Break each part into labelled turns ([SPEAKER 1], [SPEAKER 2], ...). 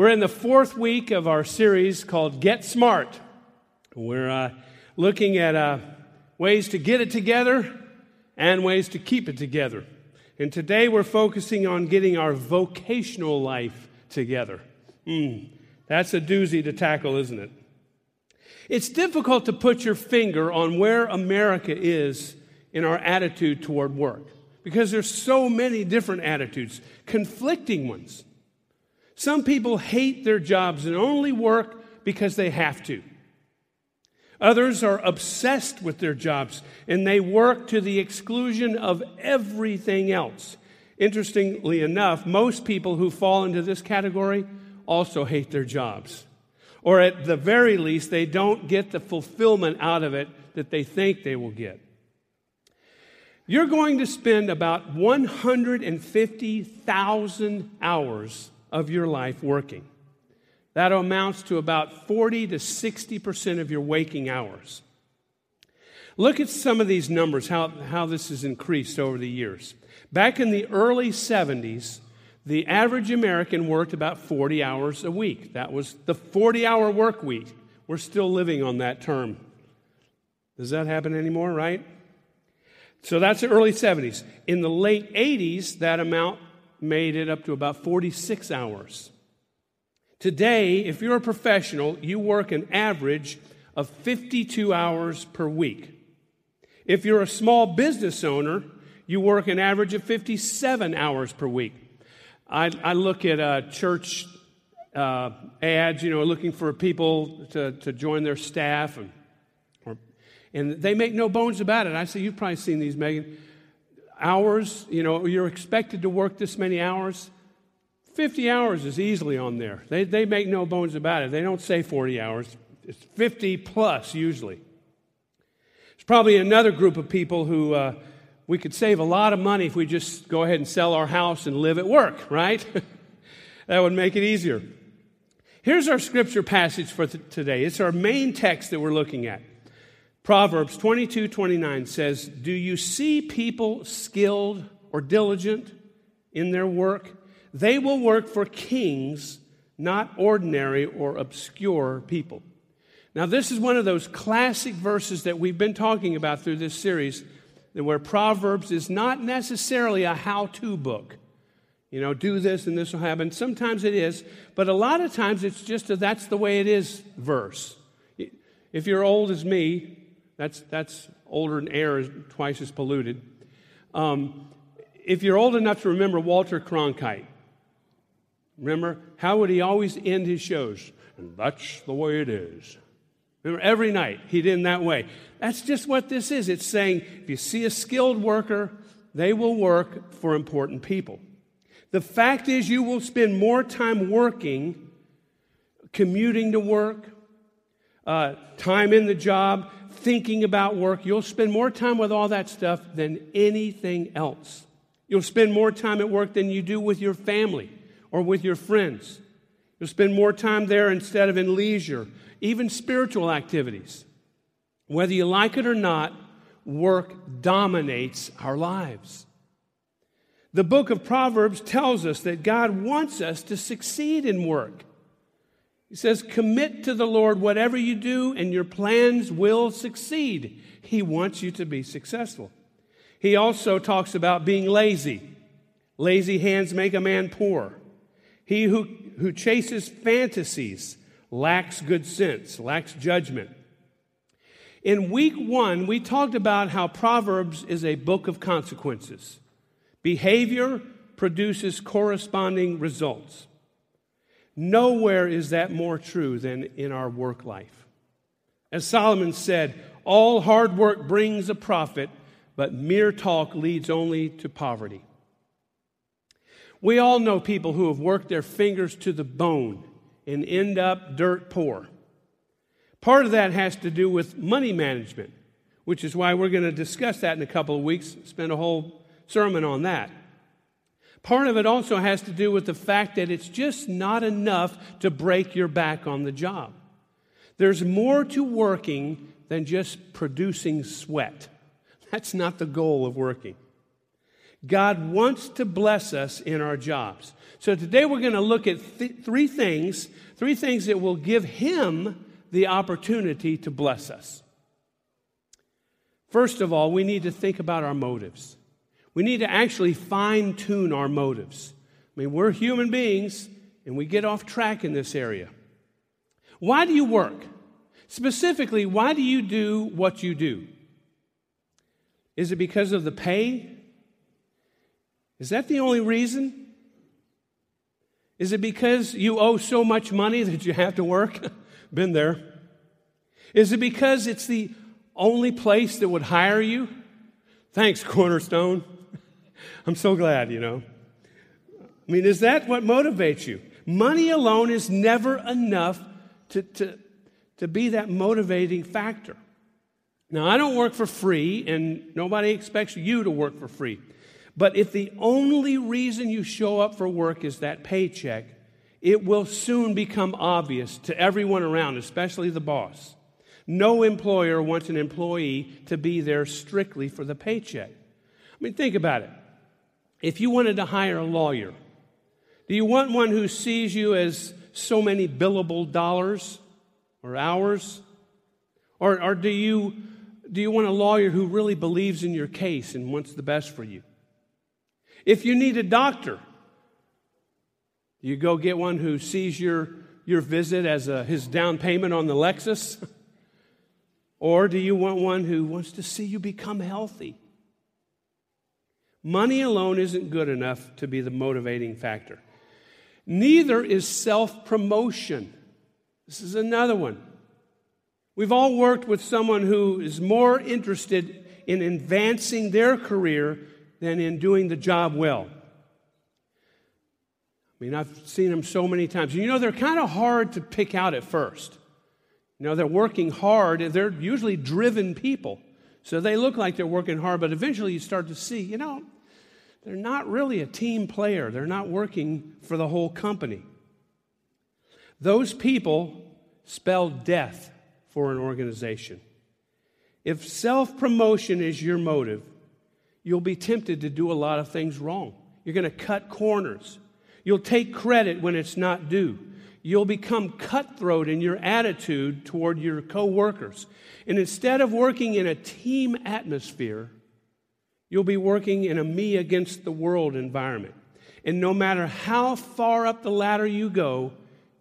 [SPEAKER 1] We're in the fourth week of our series called Get Smart. We're uh, looking at uh, ways to get it together and ways to keep it together. And today we're focusing on getting our vocational life together. Mm, that's a doozy to tackle, isn't it? It's difficult to put your finger on where America is in our attitude toward work because there's so many different attitudes, conflicting ones. Some people hate their jobs and only work because they have to. Others are obsessed with their jobs and they work to the exclusion of everything else. Interestingly enough, most people who fall into this category also hate their jobs. Or at the very least, they don't get the fulfillment out of it that they think they will get. You're going to spend about 150,000 hours of your life working. That amounts to about 40 to 60% of your waking hours. Look at some of these numbers, how, how this has increased over the years. Back in the early 70s, the average American worked about 40 hours a week. That was the 40 hour work week. We're still living on that term. Does that happen anymore, right? So that's the early 70s. In the late 80s, that amount made it up to about 46 hours. Today, if you're a professional, you work an average of 52 hours per week. If you're a small business owner, you work an average of 57 hours per week. I, I look at uh, church uh, ads, you know, looking for people to, to join their staff, and, or, and they make no bones about it. I say, you've probably seen these, Megan hours, you know, you're expected to work this many hours. 50 hours is easily on there. They, they make no bones about it. They don't say 40 hours, it's 50 plus usually. There's probably another group of people who uh, we could save a lot of money if we just go ahead and sell our house and live at work, right? that would make it easier. Here's our scripture passage for th- today. It's our main text that we're looking at. Proverbs 22 29 says, Do you see people skilled or diligent in their work? They will work for kings, not ordinary or obscure people. Now, this is one of those classic verses that we've been talking about through this series, where Proverbs is not necessarily a how to book. You know, do this and this will happen. Sometimes it is, but a lot of times it's just a that's the way it is verse. If you're old as me, that's, that's older air is twice as polluted. Um, if you're old enough to remember Walter Cronkite, remember, how would he always end his shows? And that's the way it is. Remember, every night he'd end that way. That's just what this is. It's saying if you see a skilled worker, they will work for important people. The fact is, you will spend more time working, commuting to work, uh, time in the job, thinking about work. You'll spend more time with all that stuff than anything else. You'll spend more time at work than you do with your family or with your friends. You'll spend more time there instead of in leisure, even spiritual activities. Whether you like it or not, work dominates our lives. The book of Proverbs tells us that God wants us to succeed in work. He says, Commit to the Lord whatever you do, and your plans will succeed. He wants you to be successful. He also talks about being lazy. Lazy hands make a man poor. He who, who chases fantasies lacks good sense, lacks judgment. In week one, we talked about how Proverbs is a book of consequences. Behavior produces corresponding results. Nowhere is that more true than in our work life. As Solomon said, all hard work brings a profit, but mere talk leads only to poverty. We all know people who have worked their fingers to the bone and end up dirt poor. Part of that has to do with money management, which is why we're going to discuss that in a couple of weeks, spend a whole sermon on that. Part of it also has to do with the fact that it's just not enough to break your back on the job. There's more to working than just producing sweat. That's not the goal of working. God wants to bless us in our jobs. So today we're going to look at th- three things, three things that will give Him the opportunity to bless us. First of all, we need to think about our motives. We need to actually fine tune our motives. I mean, we're human beings and we get off track in this area. Why do you work? Specifically, why do you do what you do? Is it because of the pay? Is that the only reason? Is it because you owe so much money that you have to work? Been there. Is it because it's the only place that would hire you? Thanks, Cornerstone. I'm so glad, you know. I mean, is that what motivates you? Money alone is never enough to, to, to be that motivating factor. Now, I don't work for free, and nobody expects you to work for free. But if the only reason you show up for work is that paycheck, it will soon become obvious to everyone around, especially the boss. No employer wants an employee to be there strictly for the paycheck. I mean, think about it. If you wanted to hire a lawyer, do you want one who sees you as so many billable dollars or hours? Or, or do, you, do you want a lawyer who really believes in your case and wants the best for you? If you need a doctor, you go get one who sees your, your visit as a, his down payment on the Lexus? Or do you want one who wants to see you become healthy? Money alone isn't good enough to be the motivating factor. Neither is self promotion. This is another one. We've all worked with someone who is more interested in advancing their career than in doing the job well. I mean, I've seen them so many times. You know, they're kind of hard to pick out at first. You know, they're working hard. They're usually driven people. So they look like they're working hard, but eventually you start to see, you know, they're not really a team player. They're not working for the whole company. Those people spell death for an organization. If self promotion is your motive, you'll be tempted to do a lot of things wrong. You're going to cut corners. You'll take credit when it's not due. You'll become cutthroat in your attitude toward your coworkers. And instead of working in a team atmosphere, you'll be working in a me against the world environment. And no matter how far up the ladder you go,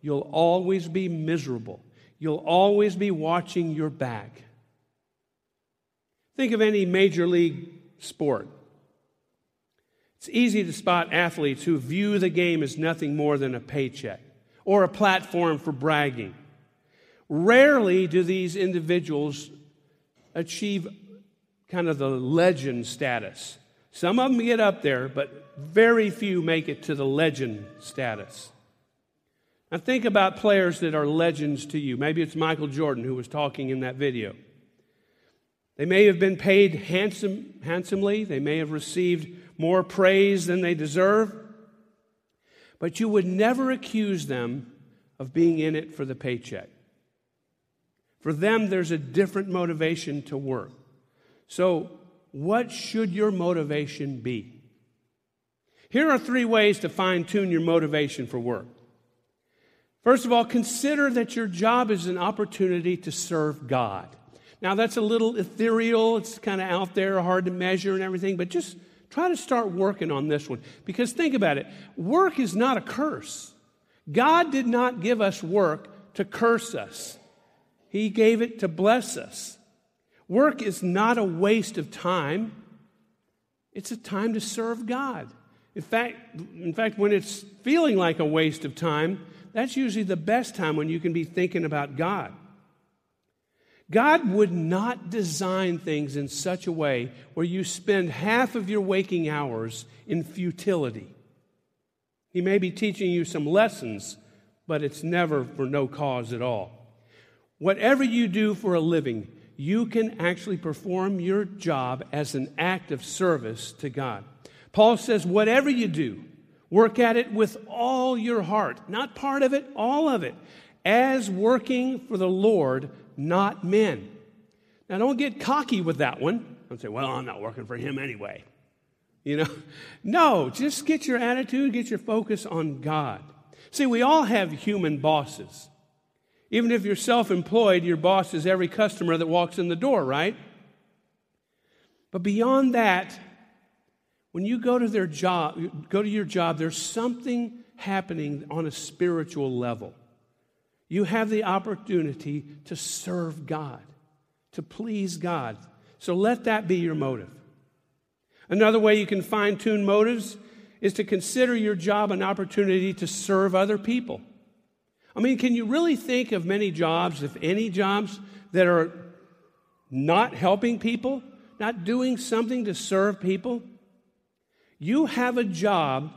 [SPEAKER 1] you'll always be miserable. You'll always be watching your back. Think of any major league sport. It's easy to spot athletes who view the game as nothing more than a paycheck or a platform for bragging. Rarely do these individuals achieve kind of the legend status. Some of them get up there, but very few make it to the legend status. Now, think about players that are legends to you. Maybe it's Michael Jordan who was talking in that video. They may have been paid handsome, handsomely, they may have received more praise than they deserve, but you would never accuse them of being in it for the paycheck. For them, there's a different motivation to work. So, what should your motivation be? Here are three ways to fine tune your motivation for work. First of all, consider that your job is an opportunity to serve God. Now, that's a little ethereal, it's kind of out there, hard to measure and everything, but just try to start working on this one. Because think about it work is not a curse. God did not give us work to curse us, He gave it to bless us. Work is not a waste of time, it's a time to serve God. In fact, in fact, when it's feeling like a waste of time, that's usually the best time when you can be thinking about God. God would not design things in such a way where you spend half of your waking hours in futility. He may be teaching you some lessons, but it's never for no cause at all. Whatever you do for a living, you can actually perform your job as an act of service to God. Paul says, whatever you do, work at it with all your heart, not part of it, all of it, as working for the Lord not men. Now, don't get cocky with that one. Don't say, well, I'm not working for him anyway. You know? No, just get your attitude, get your focus on God. See, we all have human bosses. Even if you're self employed, your boss is every customer that walks in the door, right? But beyond that, when you go to their job, go to your job, there's something happening on a spiritual level. You have the opportunity to serve God, to please God. So let that be your motive. Another way you can fine tune motives is to consider your job an opportunity to serve other people. I mean, can you really think of many jobs, if any jobs, that are not helping people, not doing something to serve people? You have a job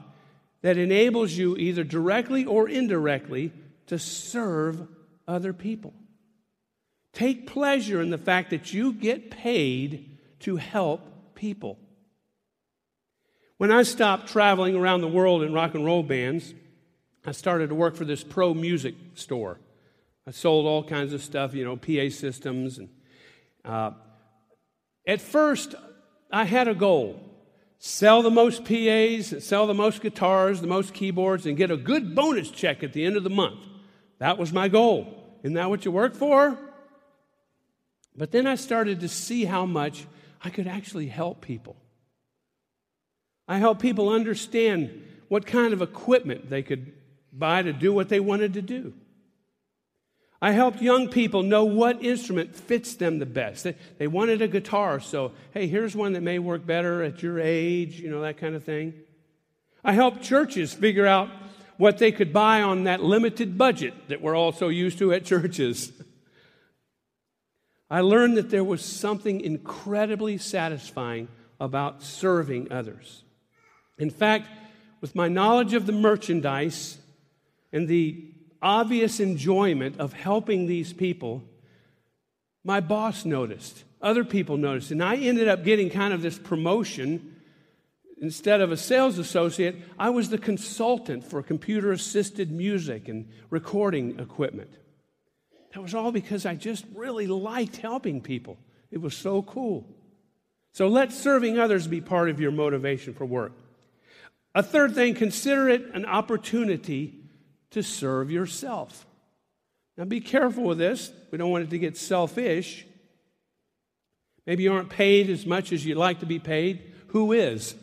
[SPEAKER 1] that enables you either directly or indirectly to serve other people. Take pleasure in the fact that you get paid to help people. When I stopped traveling around the world in rock and roll bands, I started to work for this pro music store. I sold all kinds of stuff, you know, PA systems. And, uh, at first, I had a goal sell the most PAs, sell the most guitars, the most keyboards, and get a good bonus check at the end of the month. That was my goal. Isn't that what you work for? But then I started to see how much I could actually help people. I help people understand what kind of equipment they could buy to do what they wanted to do. I helped young people know what instrument fits them the best. They, they wanted a guitar, so hey, here's one that may work better at your age, you know, that kind of thing. I helped churches figure out what they could buy on that limited budget that we're all so used to at churches. I learned that there was something incredibly satisfying about serving others. In fact, with my knowledge of the merchandise and the obvious enjoyment of helping these people, my boss noticed. Other people noticed. And I ended up getting kind of this promotion. Instead of a sales associate, I was the consultant for computer assisted music and recording equipment. That was all because I just really liked helping people. It was so cool. So let serving others be part of your motivation for work. A third thing, consider it an opportunity to serve yourself. Now be careful with this. We don't want it to get selfish. Maybe you aren't paid as much as you'd like to be paid. Who is?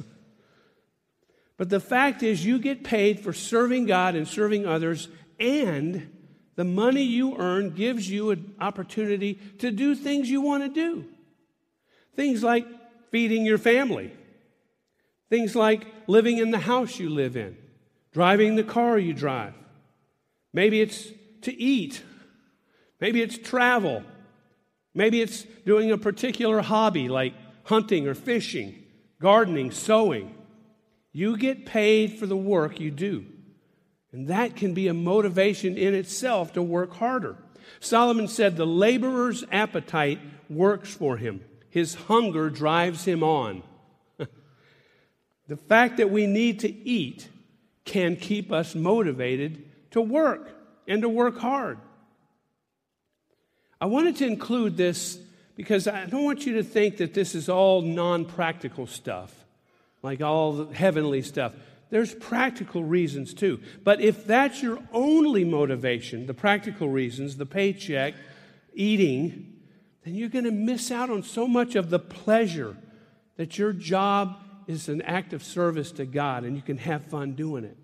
[SPEAKER 1] But the fact is, you get paid for serving God and serving others, and the money you earn gives you an opportunity to do things you want to do. Things like feeding your family, Things like living in the house you live in, driving the car you drive. Maybe it's to eat. Maybe it's travel. Maybe it's doing a particular hobby like hunting or fishing, gardening, sewing. You get paid for the work you do. And that can be a motivation in itself to work harder. Solomon said, The laborer's appetite works for him, his hunger drives him on. The fact that we need to eat can keep us motivated to work and to work hard. I wanted to include this because I don't want you to think that this is all non practical stuff, like all the heavenly stuff. There's practical reasons too. But if that's your only motivation, the practical reasons, the paycheck, eating, then you're going to miss out on so much of the pleasure that your job is an act of service to God, and you can have fun doing it.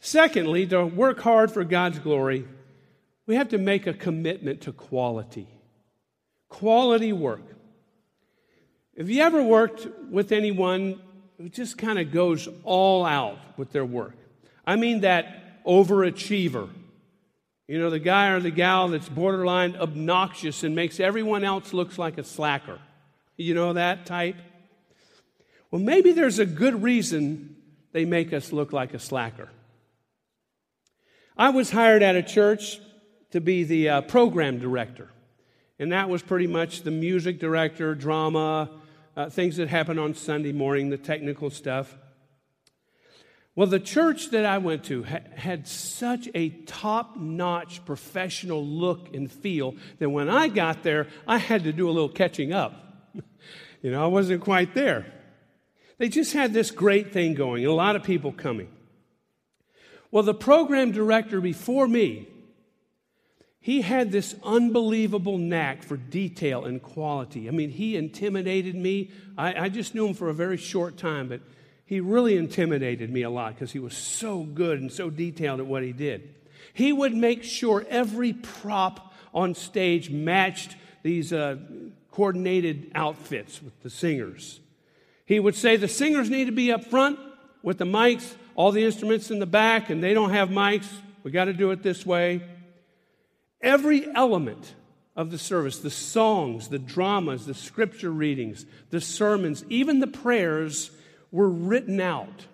[SPEAKER 1] Secondly, to work hard for God's glory, we have to make a commitment to quality. Quality work. Have you ever worked with anyone who just kind of goes all out with their work? I mean, that overachiever. You know, the guy or the gal that's borderline obnoxious and makes everyone else looks like a slacker. You know that type? Well, maybe there's a good reason they make us look like a slacker. I was hired at a church to be the uh, program director, and that was pretty much the music director, drama, uh, things that happen on Sunday morning, the technical stuff. Well, the church that I went to ha- had such a top notch professional look and feel that when I got there, I had to do a little catching up. you know, I wasn't quite there. They just had this great thing going, a lot of people coming. Well, the program director before me, he had this unbelievable knack for detail and quality. I mean, he intimidated me. I, I just knew him for a very short time, but he really intimidated me a lot because he was so good and so detailed at what he did. He would make sure every prop on stage matched these uh, coordinated outfits with the singers. He would say the singers need to be up front with the mics, all the instruments in the back, and they don't have mics. We got to do it this way. Every element of the service the songs, the dramas, the scripture readings, the sermons, even the prayers were written out.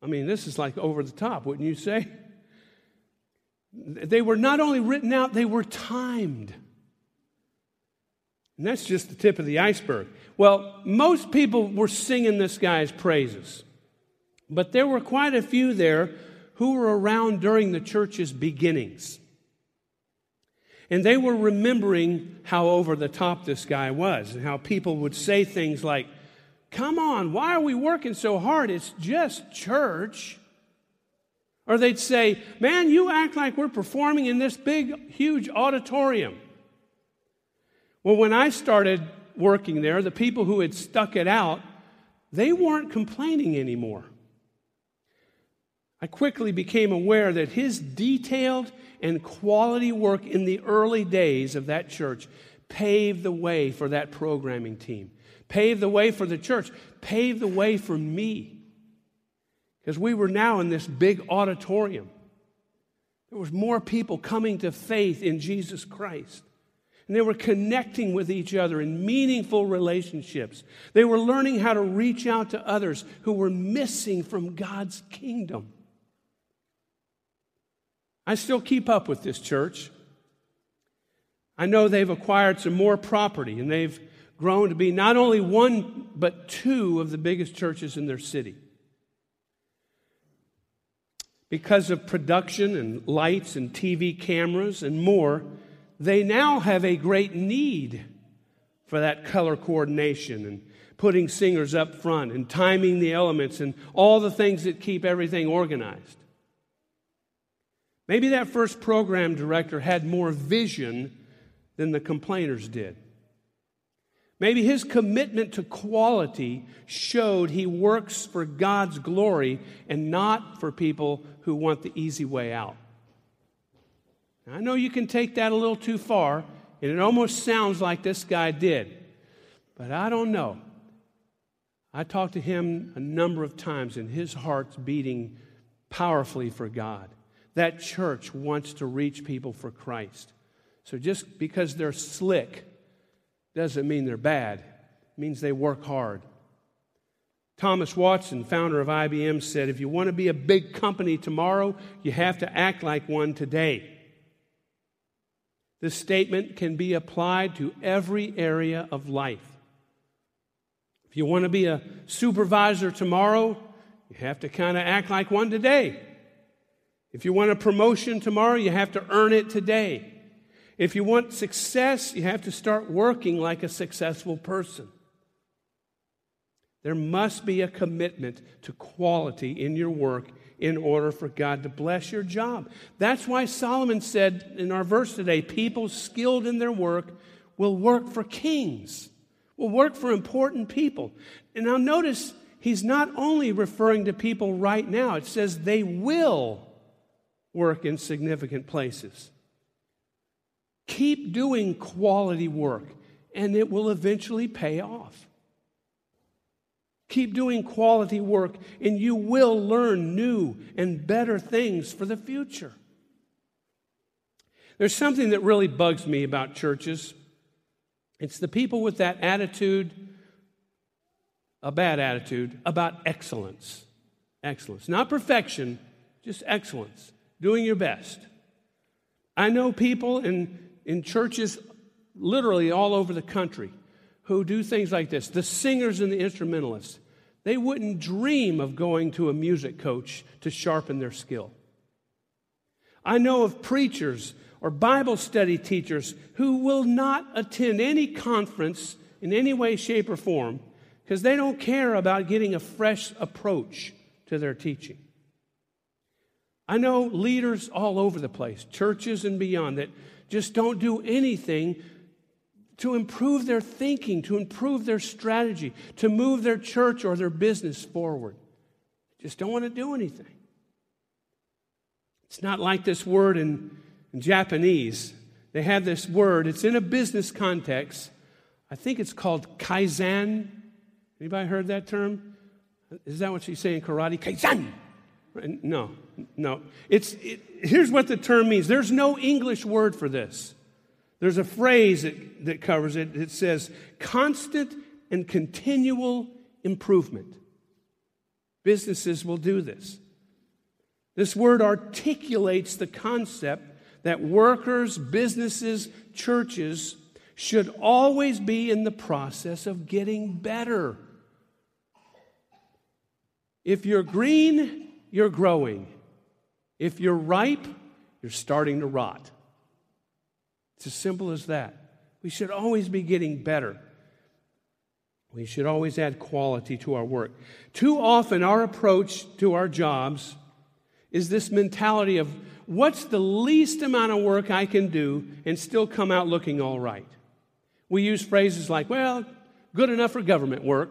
[SPEAKER 1] I mean, this is like over the top, wouldn't you say? They were not only written out, they were timed. And that's just the tip of the iceberg. Well, most people were singing this guy's praises, but there were quite a few there who were around during the church's beginnings. And they were remembering how over the top this guy was and how people would say things like, Come on, why are we working so hard? It's just church. Or they'd say, Man, you act like we're performing in this big, huge auditorium. Well, when I started working there, the people who had stuck it out, they weren't complaining anymore. I quickly became aware that his detailed and quality work in the early days of that church paved the way for that programming team paved the way for the church, paved the way for me. Because we were now in this big auditorium. There was more people coming to faith in Jesus Christ. And they were connecting with each other in meaningful relationships. They were learning how to reach out to others who were missing from God's kingdom. I still keep up with this church. I know they've acquired some more property and they've grown to be not only one, but two of the biggest churches in their city. Because of production and lights and TV cameras and more, they now have a great need for that color coordination and putting singers up front and timing the elements and all the things that keep everything organized. Maybe that first program director had more vision than the complainers did. Maybe his commitment to quality showed he works for God's glory and not for people who want the easy way out. I know you can take that a little too far, and it almost sounds like this guy did, but I don't know. I talked to him a number of times, and his heart's beating powerfully for God. That church wants to reach people for Christ. So just because they're slick, doesn't mean they're bad, it means they work hard. Thomas Watson, founder of IBM, said if you want to be a big company tomorrow, you have to act like one today. This statement can be applied to every area of life. If you want to be a supervisor tomorrow, you have to kind of act like one today. If you want a promotion tomorrow, you have to earn it today. If you want success, you have to start working like a successful person. There must be a commitment to quality in your work in order for God to bless your job. That's why Solomon said in our verse today people skilled in their work will work for kings, will work for important people. And now notice he's not only referring to people right now, it says they will work in significant places. Keep doing quality work, and it will eventually pay off. Keep doing quality work, and you will learn new and better things for the future. There's something that really bugs me about churches. It's the people with that attitude, a bad attitude, about excellence. Excellence. Not perfection, just excellence. Doing your best. I know people, and in churches literally all over the country who do things like this. The singers and the instrumentalists, they wouldn't dream of going to a music coach to sharpen their skill. I know of preachers or Bible study teachers who will not attend any conference in any way, shape, or form because they don't care about getting a fresh approach to their teaching. I know leaders all over the place, churches and beyond, that just don't do anything to improve their thinking, to improve their strategy, to move their church or their business forward. Just don't want to do anything. It's not like this word in, in Japanese. They have this word, it's in a business context. I think it's called kaizen. Anybody heard that term? Is that what you say in karate? Kaizen! No, no. It's, it, here's what the term means there's no English word for this. There's a phrase that, that covers it. It says constant and continual improvement. Businesses will do this. This word articulates the concept that workers, businesses, churches should always be in the process of getting better. If you're green, you're growing. If you're ripe, you're starting to rot. It's as simple as that. We should always be getting better. We should always add quality to our work. Too often, our approach to our jobs is this mentality of what's the least amount of work I can do and still come out looking all right. We use phrases like, well, good enough for government work.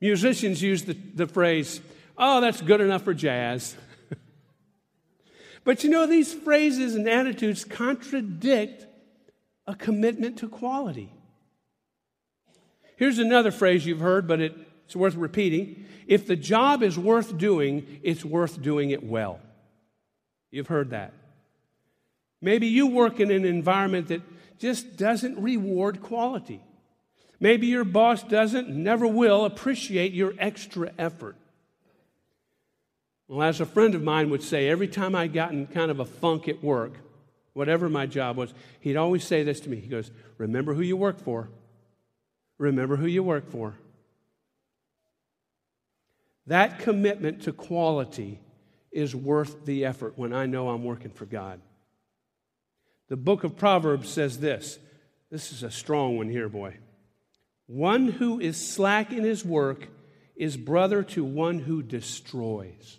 [SPEAKER 1] Musicians use the, the phrase, oh, that's good enough for jazz. But you know, these phrases and attitudes contradict a commitment to quality. Here's another phrase you've heard, but it's worth repeating. If the job is worth doing, it's worth doing it well. You've heard that. Maybe you work in an environment that just doesn't reward quality. Maybe your boss doesn't, never will appreciate your extra effort. Well, as a friend of mine would say, every time I got in kind of a funk at work, whatever my job was, he'd always say this to me. He goes, Remember who you work for. Remember who you work for. That commitment to quality is worth the effort when I know I'm working for God. The book of Proverbs says this. This is a strong one here, boy. One who is slack in his work is brother to one who destroys.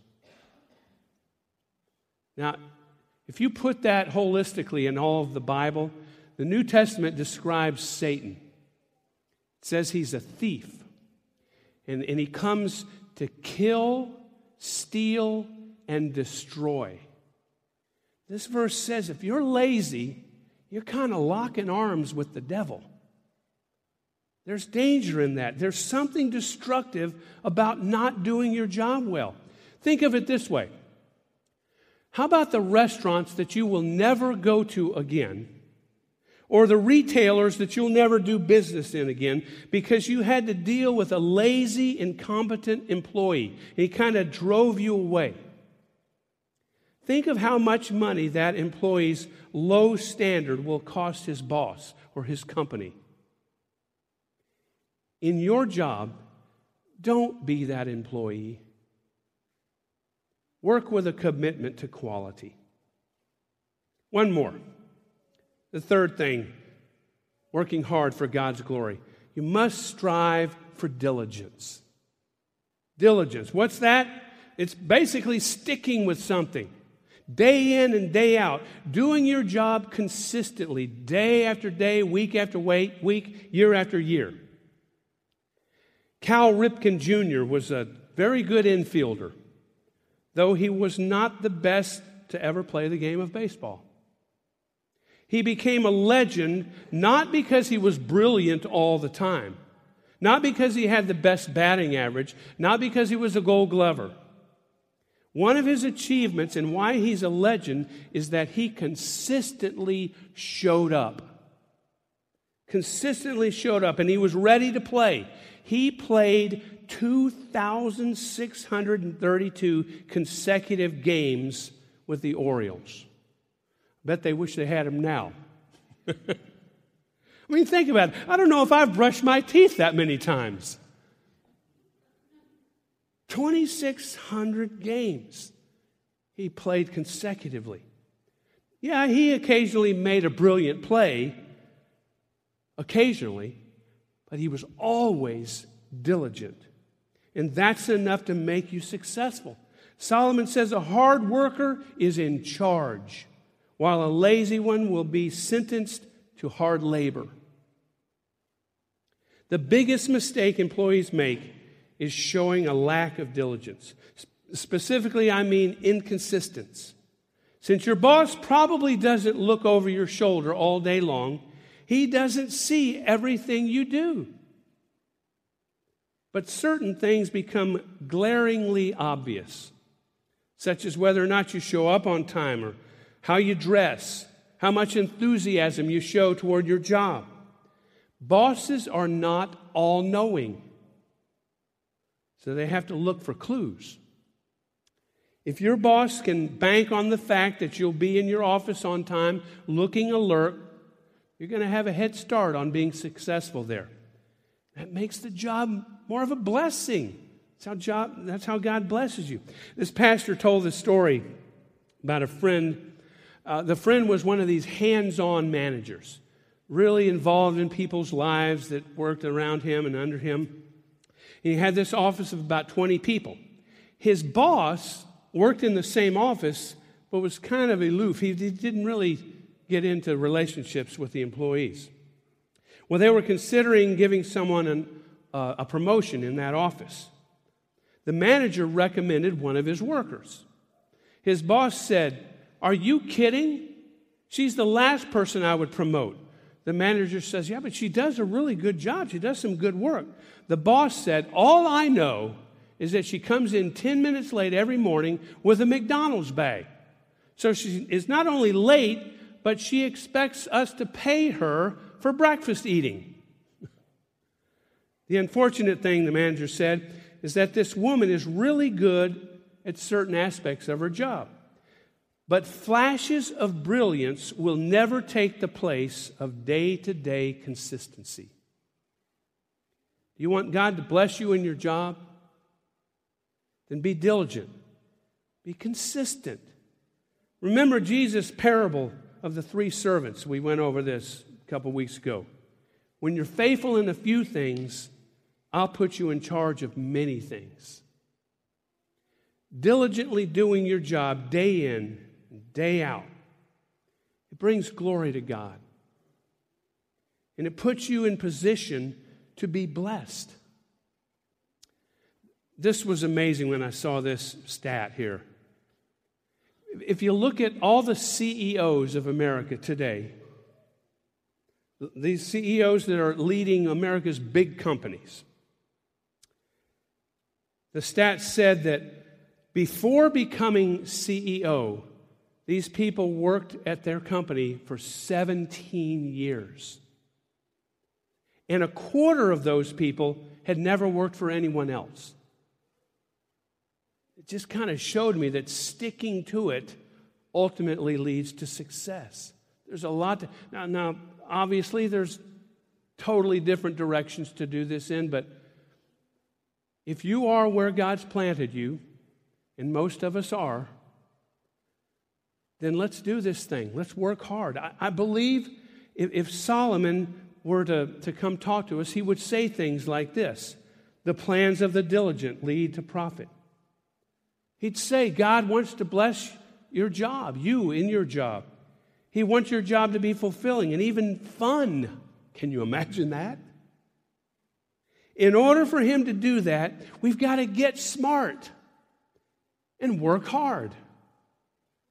[SPEAKER 1] Now, if you put that holistically in all of the Bible, the New Testament describes Satan. It says he's a thief, and, and he comes to kill, steal, and destroy. This verse says if you're lazy, you're kind of locking arms with the devil. There's danger in that. There's something destructive about not doing your job well. Think of it this way how about the restaurants that you will never go to again? Or the retailers that you'll never do business in again because you had to deal with a lazy, incompetent employee. He kind of drove you away. Think of how much money that employee's low standard will cost his boss or his company. In your job, don't be that employee. Work with a commitment to quality. One more. The third thing working hard for God's glory. You must strive for diligence. Diligence. What's that? It's basically sticking with something day in and day out, doing your job consistently, day after day, week after week, year after year. Cal Ripken Jr. was a very good infielder though he was not the best to ever play the game of baseball. He became a legend not because he was brilliant all the time, not because he had the best batting average, not because he was a gold glover. One of his achievements and why he's a legend is that he consistently showed up. Consistently showed up and he was ready to play. He played 2,632 consecutive games with the Orioles. Bet they wish they had him now. I mean, think about it. I don't know if I've brushed my teeth that many times. 2,600 games he played consecutively. Yeah, he occasionally made a brilliant play, occasionally, but he was always diligent. And that's enough to make you successful. Solomon says a hard worker is in charge, while a lazy one will be sentenced to hard labor. The biggest mistake employees make is showing a lack of diligence. Specifically, I mean inconsistence. Since your boss probably doesn't look over your shoulder all day long, he doesn't see everything you do. But certain things become glaringly obvious, such as whether or not you show up on time or how you dress, how much enthusiasm you show toward your job. Bosses are not all knowing, so they have to look for clues. If your boss can bank on the fact that you'll be in your office on time looking alert, you're going to have a head start on being successful there. That makes the job more of a blessing. That's how, job, that's how God blesses you. This pastor told this story about a friend. Uh, the friend was one of these hands on managers, really involved in people's lives that worked around him and under him. he had this office of about 20 people. His boss worked in the same office, but was kind of aloof. He, he didn't really get into relationships with the employees. Well, they were considering giving someone an, uh, a promotion in that office. The manager recommended one of his workers. His boss said, Are you kidding? She's the last person I would promote. The manager says, Yeah, but she does a really good job. She does some good work. The boss said, All I know is that she comes in 10 minutes late every morning with a McDonald's bag. So she is not only late, but she expects us to pay her for breakfast eating. the unfortunate thing, the manager said, is that this woman is really good at certain aspects of her job. But flashes of brilliance will never take the place of day to day consistency. Do you want God to bless you in your job? Then be diligent, be consistent. Remember Jesus' parable of the three servants. We went over this a couple weeks ago. When you're faithful in a few things, I'll put you in charge of many things. Diligently doing your job day in, day out, it brings glory to God. And it puts you in position to be blessed. This was amazing when I saw this stat here. If you look at all the CEOs of America today, these CEOs that are leading America's big companies, the stats said that before becoming CEO, these people worked at their company for 17 years. And a quarter of those people had never worked for anyone else it just kind of showed me that sticking to it ultimately leads to success. There's a lot to, now, now obviously there's totally different directions to do this in, but if you are where God's planted you, and most of us are, then let's do this thing. Let's work hard. I, I believe if, if Solomon were to, to come talk to us, he would say things like this The plans of the diligent lead to profit. He'd say, God wants to bless your job, you in your job. He wants your job to be fulfilling and even fun. Can you imagine that? In order for him to do that, we've got to get smart and work hard.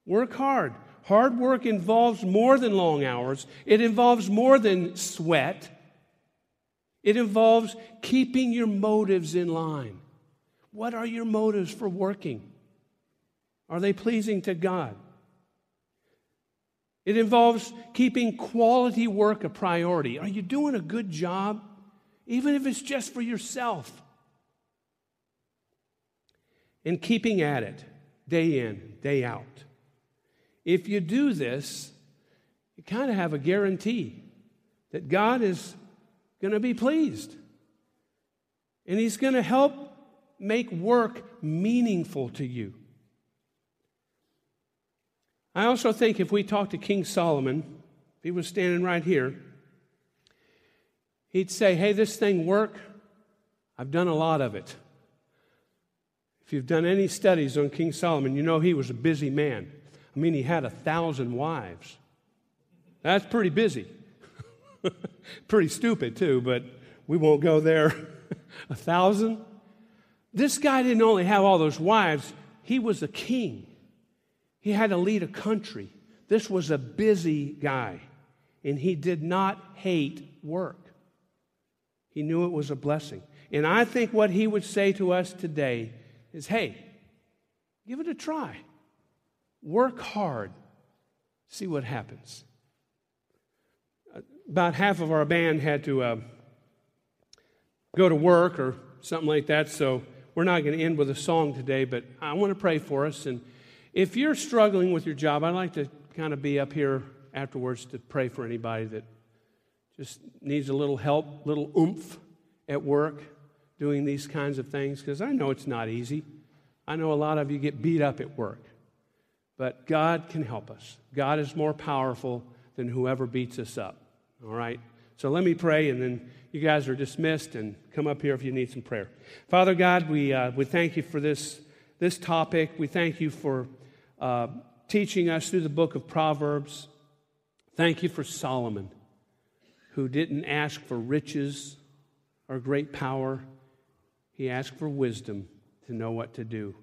[SPEAKER 1] Work hard. Hard work involves more than long hours, it involves more than sweat. It involves keeping your motives in line. What are your motives for working? Are they pleasing to God? It involves keeping quality work a priority. Are you doing a good job? Even if it's just for yourself. And keeping at it day in, day out. If you do this, you kind of have a guarantee that God is going to be pleased. And He's going to help make work meaningful to you. I also think if we talk to King Solomon, if he was standing right here, he'd say, Hey, this thing work, I've done a lot of it. If you've done any studies on King Solomon, you know he was a busy man. I mean, he had a thousand wives. That's pretty busy. pretty stupid, too, but we won't go there. a thousand? This guy didn't only have all those wives, he was a king. He had to lead a country. This was a busy guy, and he did not hate work. He knew it was a blessing. And I think what he would say to us today is hey, give it a try. Work hard. See what happens. About half of our band had to uh, go to work or something like that, so we're not going to end with a song today, but I want to pray for us. And if you're struggling with your job, I'd like to kind of be up here afterwards to pray for anybody that just needs a little help, a little oomph at work doing these kinds of things because I know it's not easy. I know a lot of you get beat up at work, but God can help us. God is more powerful than whoever beats us up. All right? So let me pray, and then you guys are dismissed and come up here if you need some prayer. Father God, we, uh, we thank you for this, this topic. We thank you for uh, teaching us through the book of Proverbs. Thank you for Solomon, who didn't ask for riches or great power he asked for wisdom to know what to do.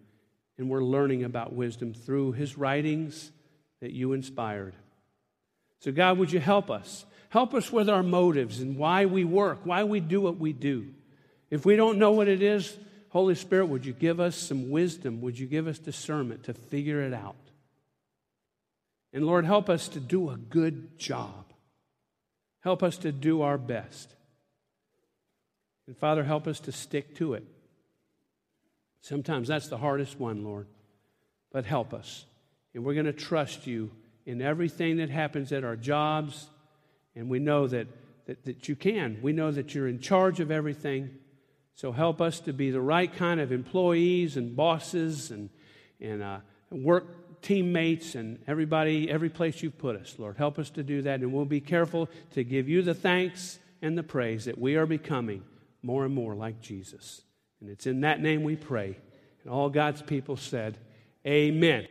[SPEAKER 1] And we're learning about wisdom through his writings that you inspired. So, God, would you help us? Help us with our motives and why we work, why we do what we do. If we don't know what it is, Holy Spirit, would you give us some wisdom? Would you give us discernment to figure it out? And Lord, help us to do a good job. Help us to do our best. And Father, help us to stick to it. Sometimes that's the hardest one, Lord. But help us. And we're going to trust you in everything that happens at our jobs. And we know that, that, that you can. We know that you're in charge of everything. So help us to be the right kind of employees and bosses and, and uh, work teammates and everybody, every place you've put us, Lord. Help us to do that. And we'll be careful to give you the thanks and the praise that we are becoming more and more like Jesus. And it's in that name we pray. And all God's people said, Amen.